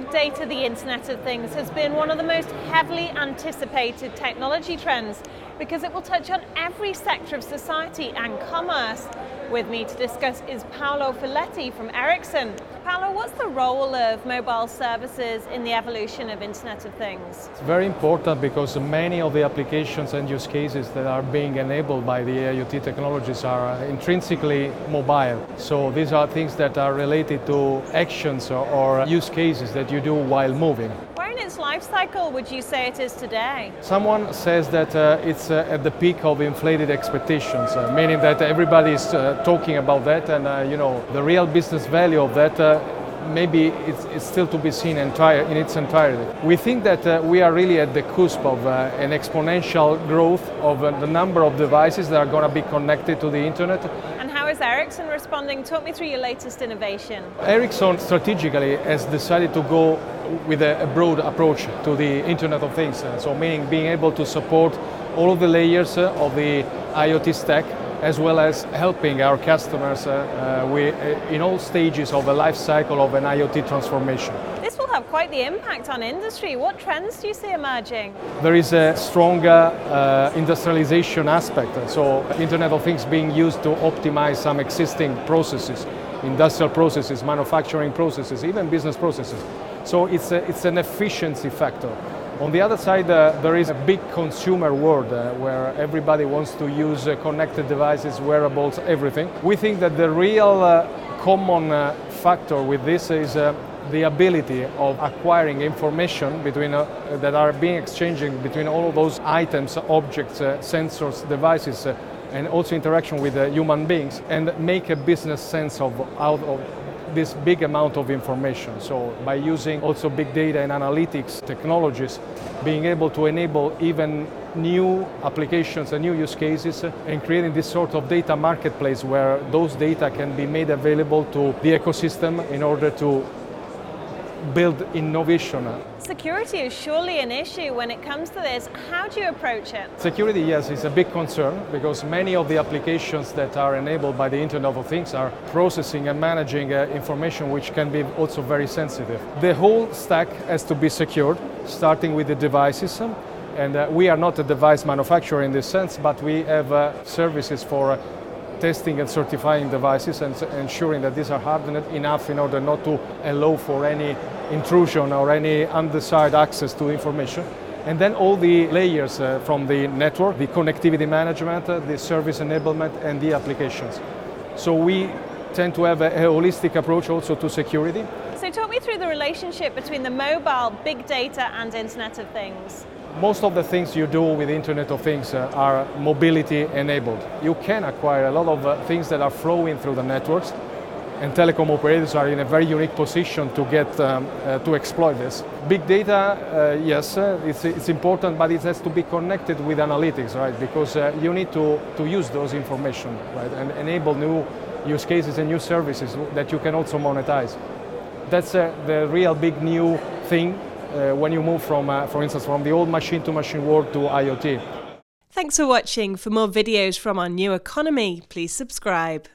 big data, the Internet of Things, has been one of the most heavily anticipated technology trends because it will touch on every sector of society and commerce. With me to discuss is Paolo Filetti from Ericsson. Paolo, what's the role of mobile services in the evolution of Internet of Things? It's very important because many of the applications and use cases that are being enabled by the IoT technologies are uh, intrinsically mobile. So these are things that are related to actions or use cases that you do while moving. Life cycle would you say it is today? Someone says that uh, it's uh, at the peak of inflated expectations, uh, meaning that everybody is uh, talking about that, and uh, you know the real business value of that. Uh, maybe it's, it's, still to be seen entire, in its entirety. We think that uh, we are really at the cusp of uh, an exponential growth of uh, the number of devices that are going to be connected to the internet. And how is Ericsson responding? Talk me through your latest innovation. Ericsson strategically has decided to go with a, a broad approach to the Internet of Things, so meaning being able to support all of the layers of the IoT stack as well as helping our customers uh, uh, we, uh, in all stages of the life cycle of an IoT transformation. This will have quite the impact on industry. What trends do you see emerging? There is a stronger uh, industrialization aspect, so Internet of Things being used to optimize some existing processes, industrial processes, manufacturing processes, even business processes. So it's, a, it's an efficiency factor. On the other side, uh, there is a big consumer world uh, where everybody wants to use uh, connected devices, wearables, everything. We think that the real uh, common uh, factor with this is uh, the ability of acquiring information between, that are being exchanging between all of those items, objects, sensors, devices, and also interaction with human beings, and make a business sense of out of this big amount of information. So by using also big data and analytics technologies, being able to enable even new applications and new use cases and creating this sort of data marketplace where those data can be made available to the ecosystem in order to build innovation. Security is surely an issue when it comes to this. How do you approach it? Security, yes, is a big concern because many of the applications that are enabled by the Internet of Things are processing and managing uh, information which can be also very sensitive. The whole stack has to be secured, starting with the devices. And uh, we are not a device manufacturer in this sense, but we have uh, services for uh, testing and certifying devices and ensuring that these are hardened enough in order not to allow for any intrusion or any undesired access to information. And then all the layers uh, from the network, the connectivity management, uh, the service enablement, and the applications. So we tend to have a, a holistic approach also to security. So talk me through the relationship between the mobile, big data, and Internet of Things. Most of the things you do with Internet of Things uh, are mobility enabled. You can acquire a lot of uh, things that are flowing through the networks, and telecom operators are in a very unique position to get um, uh, to exploit this. Big data, uh, yes, uh, it's, it's important, but it has to be connected with analytics, right? Because uh, you need to, to use those information, right, and enable new use cases and new services that you can also monetize. That's the real big new thing uh, when you move from, uh, for instance, from the old machine to machine world to IoT. Thanks for watching. For more videos from our new economy, please subscribe.